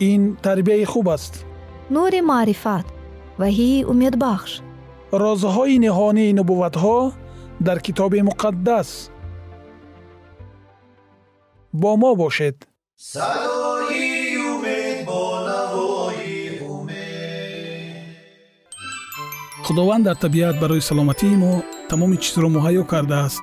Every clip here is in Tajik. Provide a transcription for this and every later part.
ин тарбияи хуб аст. Нури маърифат ваҳии умедбахш. Розҳои ниҳонии нубувватҳо дар китоби муқаддас. Бо мо бошед. Садои умед бо навои умед. Худованд дар табиат барои саломатии мо тамоми чизро муҳайё кардааст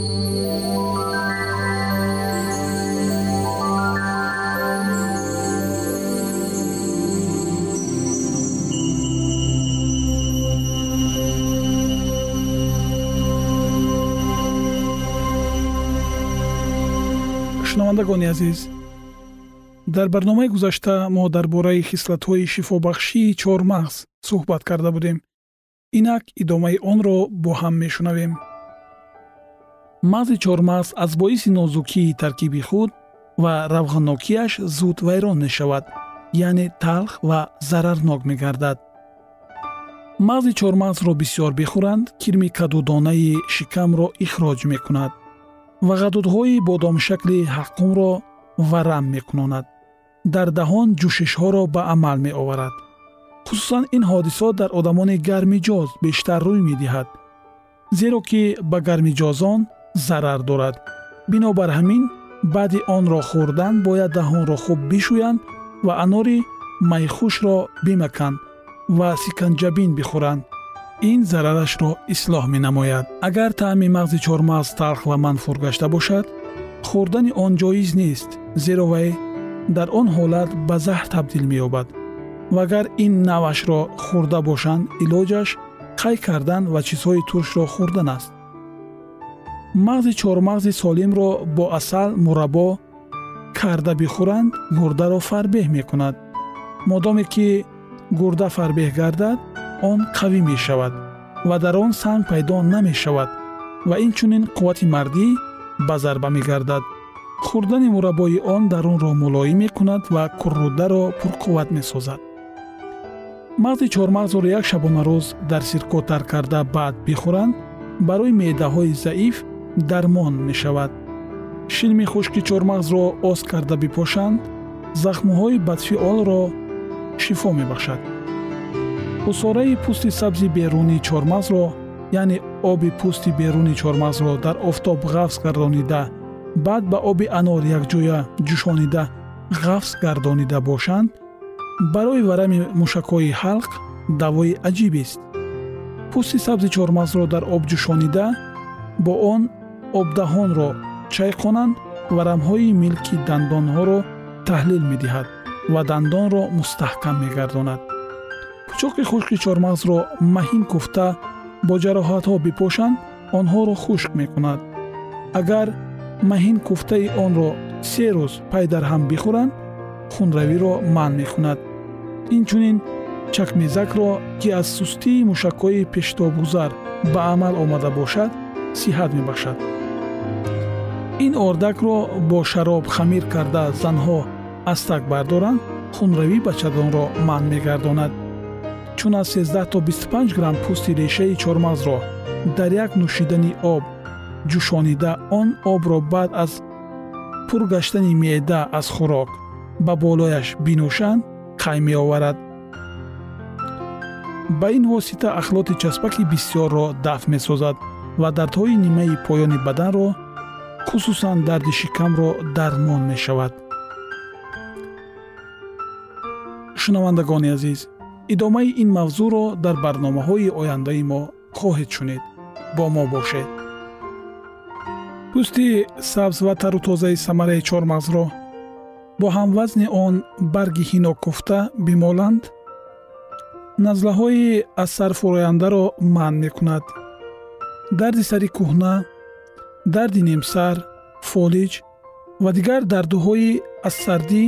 шунавандагони азиз. Дар барномаи гузашта мо дар бораи хислатҳои шифобахшии чормағз суҳбат карда будем. Инак идомаи онро бо ҳам мешунавем. Мағзи чормағз аз боиси нозукии таркиби худ ва равғаннокияш зуд вайрон мешавад яъне талх ва зарарнок мегардад. Мағзи чормағзро бисёр бихӯранд кирми кадудонаи шикамро ихроҷ мекунад ва ғадудҳои бодомшакли ҳаққумро варам мекунонад. Дар даҳон ҷӯшишҳоро ба амал меоварад. Хусусан ин ҳодисот дар одамони гармиҷоз бештар рӯй медиҳад зеро ки ба гармиҷозон зарар дорад. Бинобар ҳамин баъди онро хӯрдан бояд даҳонро хуб бишӯянд ва анори майхушро бимаканд ва сиканҷабин бихӯранд ин зарарашро ислоҳ менамояд. Агар таъми мағзи чормағз талх ва манфур гашта бошад хӯрдани он ҷоиз нест зеро вай дар он ҳолат ба заҳр табдил меёбад. Ва агар ин навъашро хӯрда бошанд илоҷаш қай кардан ва чизҳои туршро хӯрдан аст? Мағзи чормағзи солимро бо асал мураббо карда бихӯранд гурдаро фарбеҳ мекунад. Модоме ки гурда фарбеҳ гардад он қавӣ мешавад ва дар он санг пайдо намешавад ва инчунин қуввати мардӣ ба зарба мегардад. Хӯрдани мураббои он дарунро мулоим мекунад ва куррӯдаро пурқувват месозад. Мағзи чормағзро як шабонарӯз дар сирко тар карда баъд бихӯранд барои меъдаҳои заиф дармон мешавад. Шилми хушки чормағзро оз карда бипошанд захмҳои бадфиолро шифо мебахшад усораи пӯсти сабзи берунии чормағзро яъне оби пӯсти беруни чормағзро дар офтоб ғафз гардонида баъд ба оби анор якҷоя ҷӯшонида ғафз гардонида бошанд барои варами мушакҳои ҳалқ давои аҷибест пӯсти сабзи чормағзро дар об ҷӯшонида бо он обдаҳонро чайқонанд варамҳои милки дандонҳоро таҳлил медиҳад ва дандонро мустаҳкам мегардонад пӯчоқи хушки чормағзро маҳин куфта бо ҷароҳатҳо бипошанд онҳоро хушк мекунад. Агар маҳин куфтаи онро се рӯз пай дар ҳам бихӯранд хунравиро манъ мекунад. Инчунин чакмезакро ки аз сустии мушакҳои пештобгузар ба амал омада бошад сиҳат мебахшад. Ин ордакро бо шароб хамир карда занҳо аз так бардоранд хунравӣ бачагонро манъ мегардонад чун аз 13 то 25 грамм пӯсти решаи чормағзро дар як нӯшидани об ҷӯшонида он обро баъд аз пур гаштани меъда аз хӯрок ба болояш бинӯшанд қай меоварад? Ба ин восита ахлоти часпаки бисьёрро дафт месозад ва дардҳои нимаи поёни баданро хусусан дарди шикамро дармон мешавад. Шунавандагони азиз идомаи ин мавзӯъро дар барномаҳои ояндаи мо хоҳед шунид. Бо мо бошед. Пӯсти сабз ва тару тозаи самараи чормағзро бо ҳамвазни он барги ҳинок куфта бимоланд назлаҳои аз сар фурояндаро манъ мекунад. Дарди сари кӯҳна дарди нимсар фолиҷ ва дигар дардуҳои аз сардӣ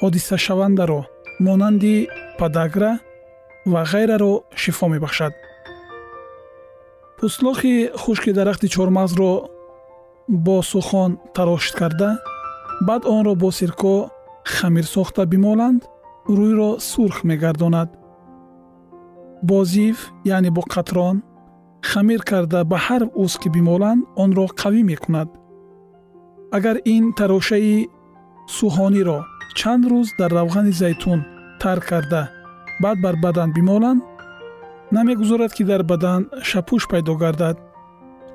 ҳодисашавандаро монанди падагра ва ғайраро шифо мебахшад. Пӯстлохи хушки дарахти чормағзро бо сухон тарошт карда баъд онро бо сирко хамир сохта бимоланд рӯйро сурх мегардонад. Бо зив яъне бо қатрон хамир карда ба ҳар уз ки бимоланд онро қавӣ мекунад. Агар ин тарошаи сӯҳониро чанд рӯз дар равғани зайтун тар карда. Баъд бар бадан бимоланд намегузорад ки дар бадан шапӯш пайдо гардад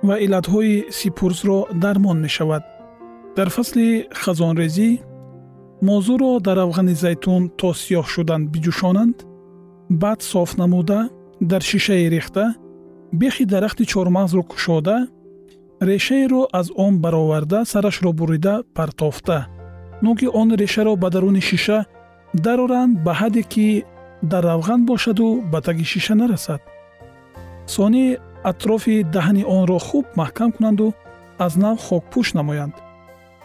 ва иллатҳои сипурсро дармон мешавад. Дар фасли хазонрезӣ мозӯро дар равғани зайтун то сиёҳ шудан биҷӯшонанд баъд соф намуда дар шишае рехта бехи дарахти чормағзро кушода решаеро аз он бароварда сарашро бурида партофта нӯги он решаро ба даруни шиша дароранд ба ҳадде ки дар равған бошаду ба таги шиша нарасад. Сони атрофи даҳни онро хуб маҳкам кунанду аз нав хокпӯш намоянд.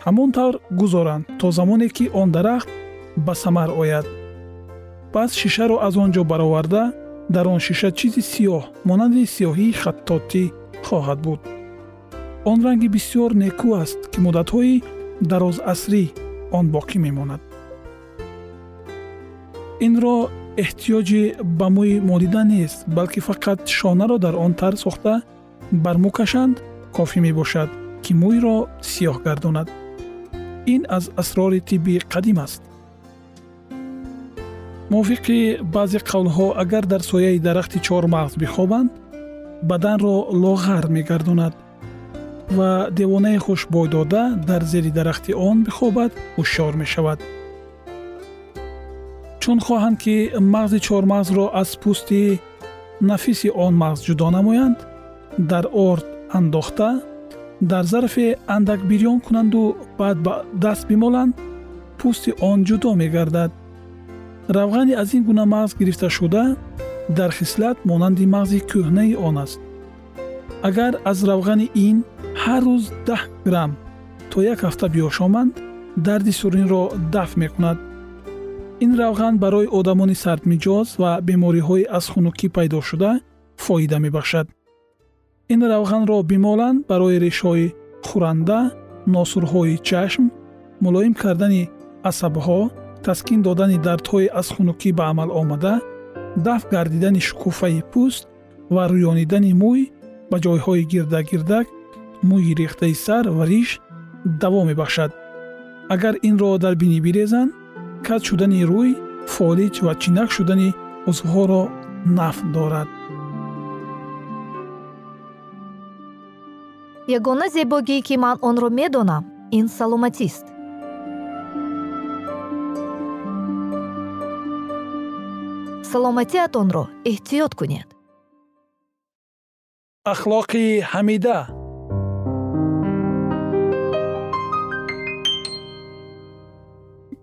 Ҳамон тавр гузоранд то замоне ки он дарахт ба самар ояд. Пас шишаро аз он ҷо бароварда дар он шиша чизи сиёҳ монанди сиёҳии хаттотӣ хоҳад буд. Он ранги бисьёр некӯ аст ки муддатҳои дарозасрӣ он боқӣ мемонад. Инро эҳтиёҷи ба мӯи молида нест балки фақат шонаро дар он тар сохта бар мӯ кашанд кофӣ мебошад ки мӯйро сиёҳ гардонад. Ин аз асрори тибби қадим аст. Мувофиқи баъзе қавлҳо агар дар сояи дарахти чормағз бихобанд баданро лоғар мегардонад ва девонаи хушбой дода дар зери дарахти он бихобад ҳушёр мешавад. Чун хоҳанд ки мағзи чормағзро аз пӯсти нафиси он мағз ҷудо намоянд дар орд андохта дар зарфе андак бирён кунанду баъд ба даст бимоланд пӯсти он ҷудо мегардад. Равғани аз ин гуна мағз гирифташуда дар хислат монанди мағзи кӯҳнаи он аст. Агар аз равғани ин ҳар рӯз даҳ грамм. То як ҳафта биёшоманд дарди суринро дафт мекунад. Ин равған барои одамони сардмиҷоз ва бемориҳои аз хунукӣ пайдошуда фоида мебахшад. Ин равғанро бимоланд барои решҳои хӯранда носурҳои чашм мулоим кардани асабҳо таскин додани дардҳои аз хунукӣ ба амал омада дафт гардидани шукуфаи пӯст ва рӯёнидани мӯй ба ҷойҳои гирдагирдак мӯйи рехтаи сар ва риш даво мебахшад. Агар инро дар бинӣ бирезанд кат шудани рӯй фолиҷ ва чинак шудани узвҳоро наф дорад. Ягона зебогие ки ман онро медонам ин саломатист. Саломатиатонро эҳтиёт кунед. Ахлоқи ҳамида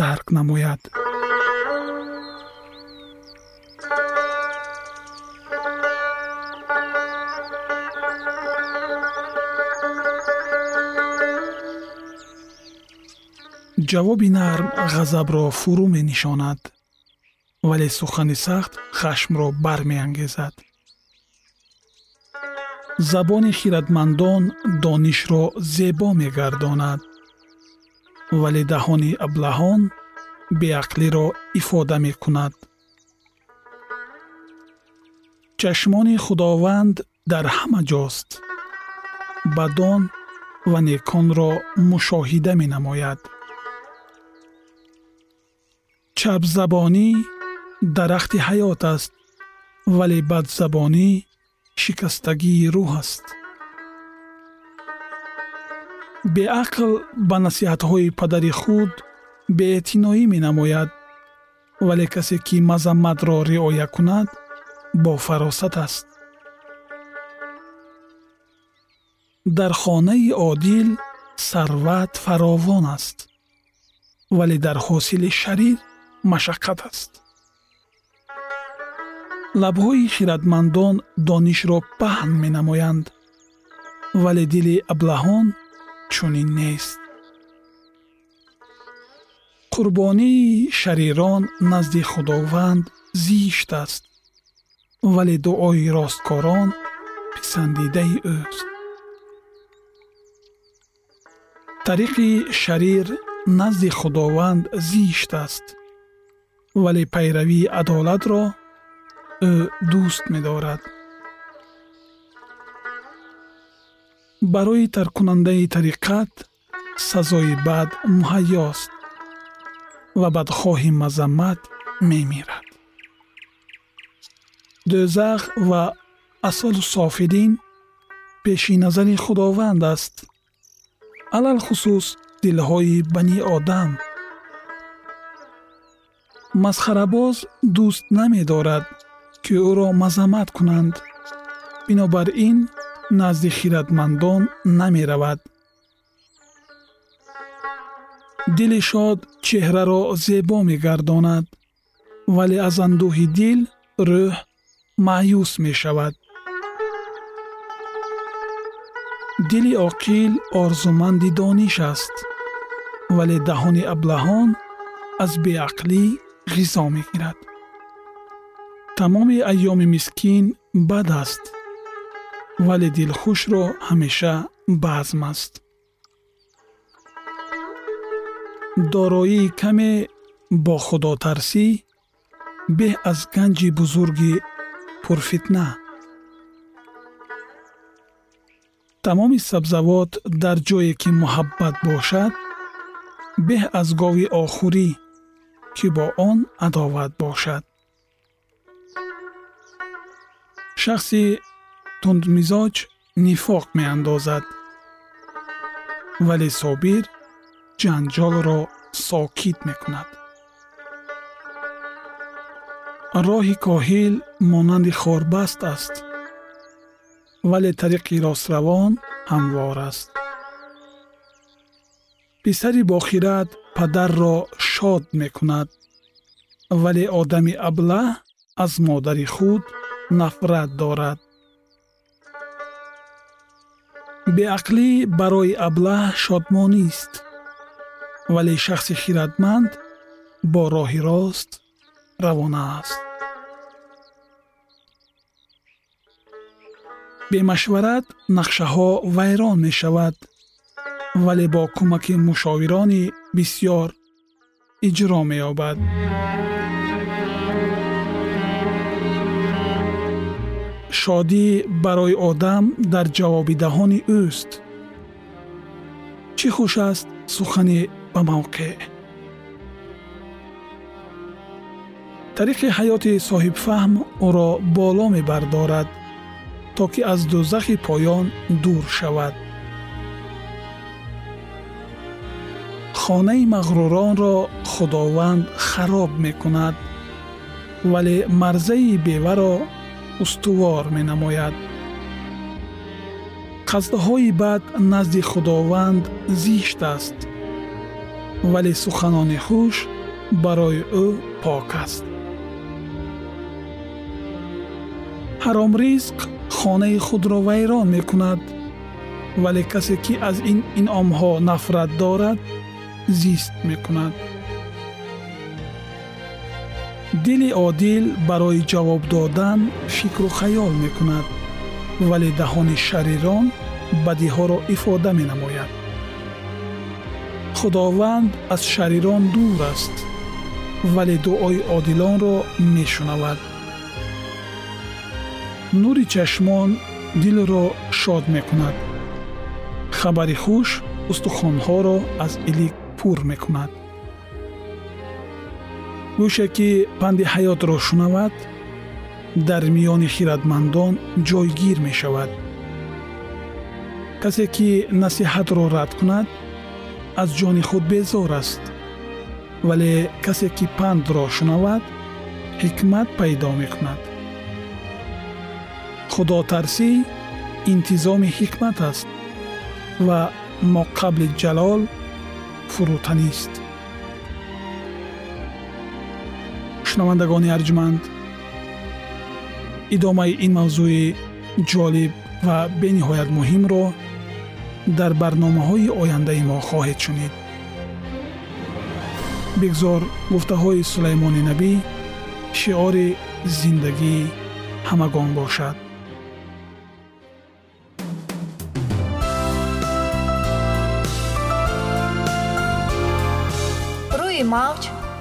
дарк намояд. Ҷавоби нарм ғазабро фурӯ менишонад вале сухани сахт хашмро бармеангезад. Забони хиратмандон донишро зебо мегардонад вале даҳони аблаҳон беақлиро ифода мекунад. Чашмони худованд дар ҳама ҷост. Бадон ва неконро мушоҳида менамояд. Чапзабонӣ дарахти ҳаёт аст вале бадзабонӣ шикастагии рӯҳ аст беақл ба насиҳатҳои падари худ беэътиноӣ менамояд вале касе ки мазамматро риоя кунад бо фаросат аст. Дар хонаи одил сарват фаровон аст вале дар ҳосили шарир машаққат аст. Лабҳои хиратмандон донишро паҳн менамоянд вале дили аблаҳон чунин нест қурбонии шарирон назди худованд зишт аст вале дуои росткорон писандидаи ӯст тариқи шарир назди худованд зишт аст вале пайравии адолатро ӯ дӯст медорад барои тарккунандаи тариқат сазои бад муҳайёст ва бадхоҳи мазаммат мемирад дӯзах ва асолу софилин пеши назари худованд аст алалхусус дилҳои бани одам масхарабоз дӯст намедорад ки ӯро мазаммат кунанд бинобар ин назди хиратмандон намеравад дили шод чеҳраро зебо мегардонад вале аз андӯҳи дил рӯҳ маъюс мешавад дили оқил орзуманди дониш аст вале даҳони аблаҳон аз беақлӣ ғизо мегирад тамоми айёми мискин бад аст вале дилхушро ҳамеша базм аст дороии каме бо худотарсӣ беҳ аз ганҷи бузурги пурфитна тамоми сабзавот дар ҷое ки муҳаббат бошад беҳ аз гови охурӣ ки бо он адоват бошад шахси тундмизоҷ нифоқ меандозад вале собир ҷанҷолро сокит мекунад роҳи коҳил монанди хорбаст аст вале тариқи ростравон ҳамвор аст писари бохират падарро шод мекунад вале одами аблаҳ аз модари худ нафрат дорад беақлӣ барои аблаҳ шодмонист вале шахси хиратманд бо роҳи рост равона аст. Бемашварат нақшаҳо вайрон мешавад вале бо кӯмаки мушовирони бисьёр иҷро меёбад шодӣ барои одам дар ҷавоби даҳони ӯст. Чӣ хуш аст? Сухани ба мавқеъ. Тариқи ҳаёти соҳибфаҳм ӯро боло мебардорад то ки аз дӯзахи поён дур шавад. Хонаи мағруронро худованд хароб мекунад вале марзаи беваро устувор менамояд. Қасдҳои бад назди худованд зишт аст вале суханони хуш барои ӯ пок аст. Ҳаромризқ хонаи худро вайрон мекунад вале касе ки аз ин инъомҳо нафрат дорад зист мекунад дили одил барои ҷавоб додан фикру хаёл мекунад вале даҳони шарирон бадиҳоро ифода менамояд худованд аз шарирон дур аст вале дуои одилонро мешунавад нури чашмон дилро шод мекунад хабари хуш устухонҳоро аз илик пур мекунад гӯше ки панди ҳаётро шунавад дар миёни хиратмандон ҷойгир мешавад касе ки насиҳатро рад кунад аз ҷони худ безор аст вале касе ки пандро шунавад ҳикмат пайдо мекунад худотарсӣ интизоми ҳикмат аст ва моқабли ҷалол фурӯтанист шунавандагони арҷманд. Идомаи ин мавзӯи ҷолиб ва бениҳоят муҳимро дар барномаҳои ояндаи мо хоҳед шунид. Бигзор гуфтаҳои сулаймони набӣ шиори зиндагии ҳамагон бошад. Рӯи мавҷ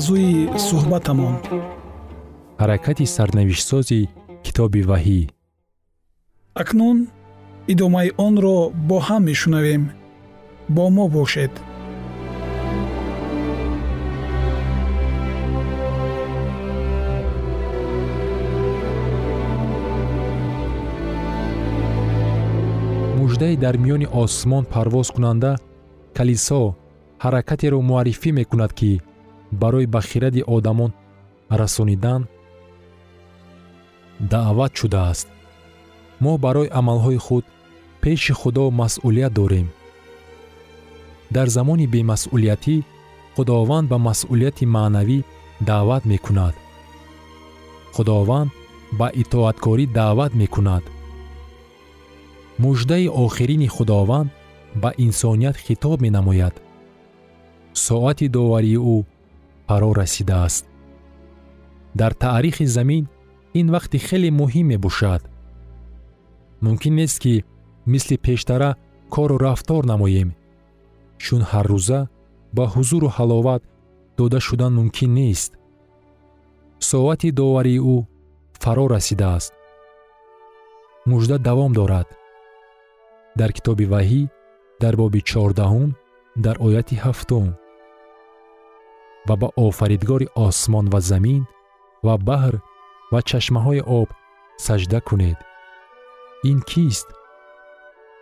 мавзӯи суҳбатамон. Ҳаракати сарнавиштсози китоби ваҳӣ. Акнун идомаи онро бо ҳам мешунавем. Бо мо бошед. Муждае дар миёни осмон парвозкунанда калисо ҳаракатеро муаррифӣ мекунад ки барои ба хиради одамон расонидан даъват шудааст. Мо барои амалҳои худ пеши худо масъулият дорем. Дар замони бемасъулиятӣ худованд ба масъулияти маънавӣ даъват мекунад. Худованд ба итоаткорӣ даъват мекунад. Муждаи охирини худованд ба инсоният хитоб менамояд. Соати доварии ӯ фаро расидааст. Дар таърихи замин ин вақти хеле муҳим мебошад мумкин нест ки мисли пештара кору рафтор намоем. Чун ҳаррӯза ба ҳузуру ҳаловат дода шудан мумкин нест. Соати доварии ӯ фаро расидааст. Мужда давом дорад. Дар китоби ваҳӣ дар боби чордаҳум дар ояти ҳафтум ва ба офаридгори осмон ва замин ва баҳр ва чашмаҳои об саҷда кунед. Ин кист?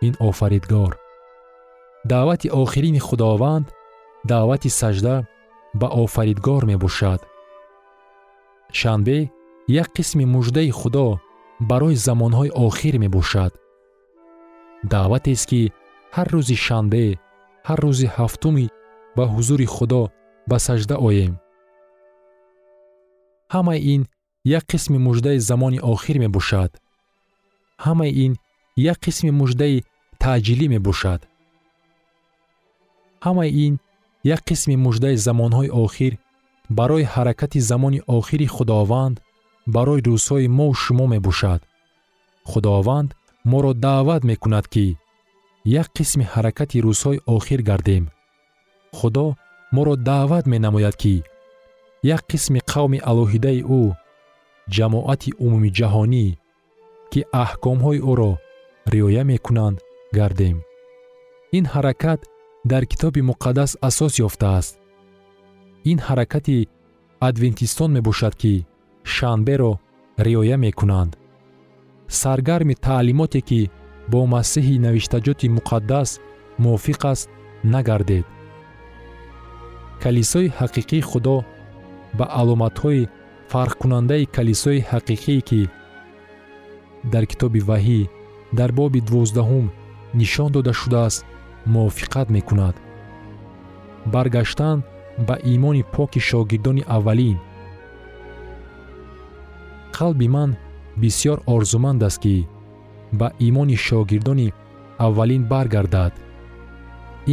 Ин офаридгор. Даъвати охирини худованд даъвати саҷда ба офаридгор мебошад. Шанбе як қисми муждаи худо барои замонҳои охир мебошад. Даъватест ки ҳар рӯзи шанбе ҳар рӯзи ҳафтуми ба ҳузури худо ба саҷда оем. Ҳамаи ин як қисми муждаи замони охир мебошад. Ҳамаи ин як қисми муждаи таъҷилӣ мебошад. Ҳамаи ин як қисми муждаи замонҳои охир барои ҳаракати замони охири худованд барои рӯзҳои мову шумо мебошад. Худованд моро даъват мекунад ки як қисми ҳаракати рӯзҳои охир гардем. Худо моро даъват менамояд ки як қисми қавми алоҳидаи ӯ ҷамоати умумиҷаҳонӣ ки аҳкомҳои ӯро риоя мекунанд гардем. Ин ҳаракат дар китоби муқаддас асос ёфтааст ин ҳаракати адвентистон мебошад ки шанберо риоя мекунанд. Саргарми таълимоте ки бо масеҳи навиштаҷоти муқаддас мувофиқ аст нагардед калисои ҳақиқии худо ба аломатҳои фарқкунандаи калисои ҳақиқие ки дар китоби ваҳӣ дар боби дувоздаҳум нишон дода шудааст мувофиқат мекунад. баргаштан ба имони поки шогирдони аввалин. қалби ман бисьёр орзуманд аст ки ба имони шогирдони аввалин баргардад.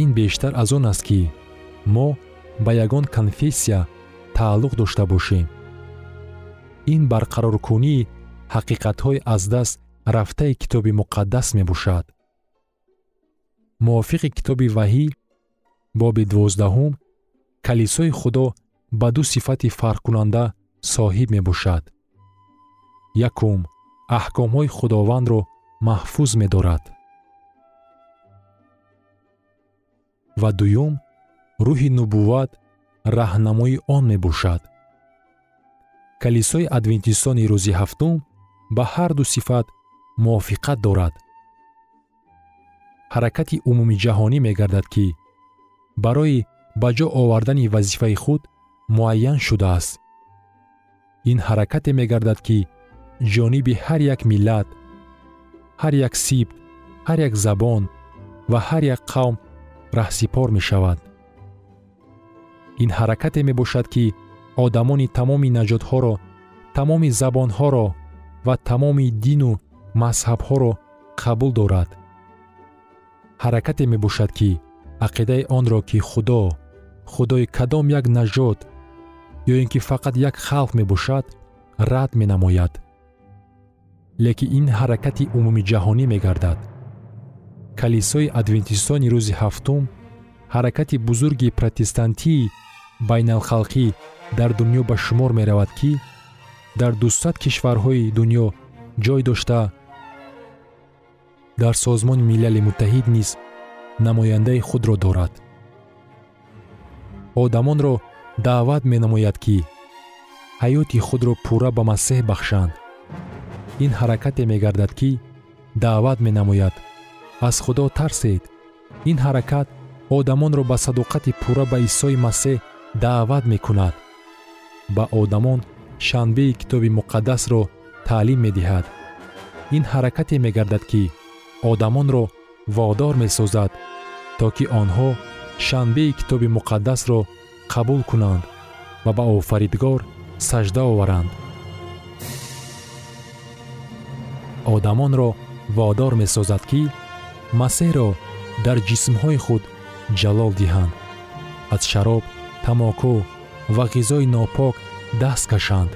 ин бештар аз он аст ки мо ба ягон конфессия тааллуқ дошта бошем. Ин барқароркунии ҳақиқатҳои аз даст рафтаи китоби муқаддас мебошад. Мувофиқи китоби ваҳӣ боби дувоздаҳум калисои худо ба ду сифати фарқкунанда соҳиб мебошад. Якум аҳкомҳои худовандро маҳфуз медорад. Ва дуюм рӯҳи нубувват раҳнамои он мебошад. Калисои адвентистони рӯзи ҳафтум ба ҳар ду сифат мувофиқат дорад. Ҳаракати умумиҷаҳонӣ мегардад ки барои ба ҷо овардани вазифаи худ муайян шудааст. Ин ҳаракате мегардад ки ҷониби ҳар як миллат ҳар як сибт ҳар як забон ва ҳар як қавм раҳсипор мешавад ин ҳаракате мебошад ки одамони тамоми наҷотҳоро тамоми забонҳоро ва тамоми дину мазҳабҳоро қабул дорад. Ҳаракате мебошад ки ақидаи онро ки худо худои кадом як наҷот ё ин ки фақат як халқ мебошад рад менамояд. Лекин ин ҳаракати умумиҷаҳонӣ мегардад. Калисои адвентистони рӯзи ҳафтум ҳаракати бузурги протестантии байналхалқӣ дар дунё ба шумор меравад ки дар дусад кишварҳои дунё ҷой дошта дар созмони милали муттаҳид низ намояндаи худро дорад. Одамонро даъват менамояд ки ҳаёти худро пурра ба масеҳ бахшанд. Ин ҳаракате мегардад ки даъват менамояд. Аз худо тарсед ин ҳаракат одамонро ба садоқати пурра ба исои масеҳ даъват мекунад. Ба одамон шанбеи китоби муқаддасро таълим медиҳад. Ин ҳаракате мегардад ки одамонро водор месозад то ки онҳо шанбеи китоби муқаддасро қабул кунанд ва ба офаридгор саҷда оваранд. одамонро водор месозад ки масеҳро дар ҷисмҳои худ ҷалол диҳанд. Аз шароб тамоку ва ғизои нопок даст кашанд.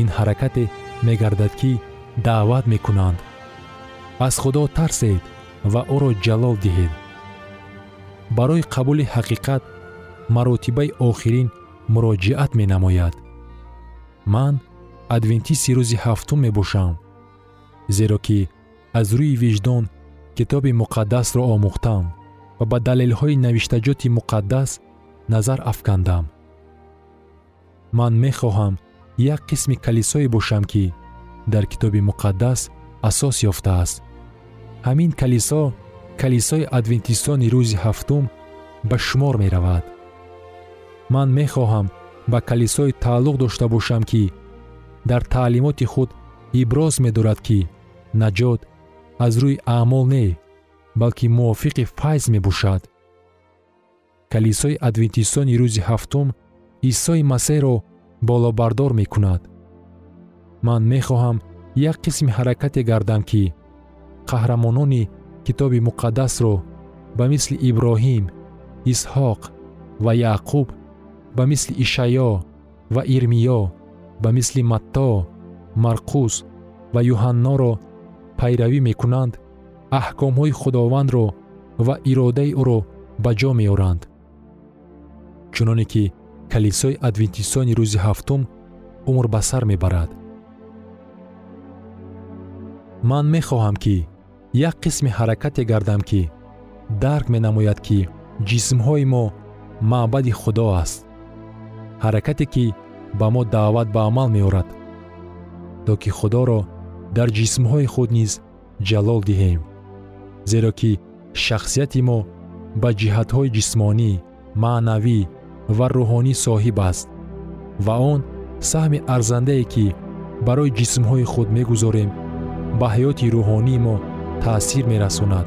Ин ҳаракате мегардад ки даъват мекунанд. Аз худо тарсед ва ӯро ҷалол диҳед. Барои қабули ҳақиқат маротибаи охирин муроҷиат менамояд. Ман адвентисти рӯзи ҳафтум мебошам зеро ки аз рӯи виҷдон китоби муқаддасро омӯхтам ва ба далелҳои навиштаҷоти муқаддас назар афкандам. Ман мехоҳам як қисми калисое бошам ки дар китоби муқаддас асос ёфтааст. Ҳамин калисо калисои адвентистони рӯзи ҳафтум ба шумор меравад. Ман мехоҳам ба калисое тааллуқ дошта бошам ки дар таълимоти худ иброз медорад ки наҷот аз рӯи аъмол не балки мувофиқи файз мебошад калисои адвентистони рӯзи ҳафтум исои масеҳро болобардор мекунад. Ман мехоҳам як қисми ҳаракате гардам ки қаҳрамонони китоби муқаддасро ба мисли иброҳим исҳоқ ва яъқуб ба мисли ишаъё ва ирмиё ба мисли матто марқус ва юҳанноро пайравӣ мекунанд аҳкомҳои худовандро ва иродаи ӯро ба ҷо меоранд чуноне ки калисои адвентистони рӯзи ҳафтум умр ба сар мебарад. Ман мехоҳам ки як қисми ҳаракате гардам ки дарк менамояд ки ҷисмҳои мо маъбади худо аст. Ҳаракате ки ба мо даъват ба амал меорад то ки худоро дар ҷисмҳои худ низ ҷалол диҳем зеро ки шахсияти мо ба ҷиҳатҳои ҷисмонӣ маънавӣ ва рӯҳонӣ соҳиб аст. Ва он саҳми арзандае ки барои ҷисмҳои худ мегузорем ба ҳаёти рӯҳонии мо таъсир мерасонад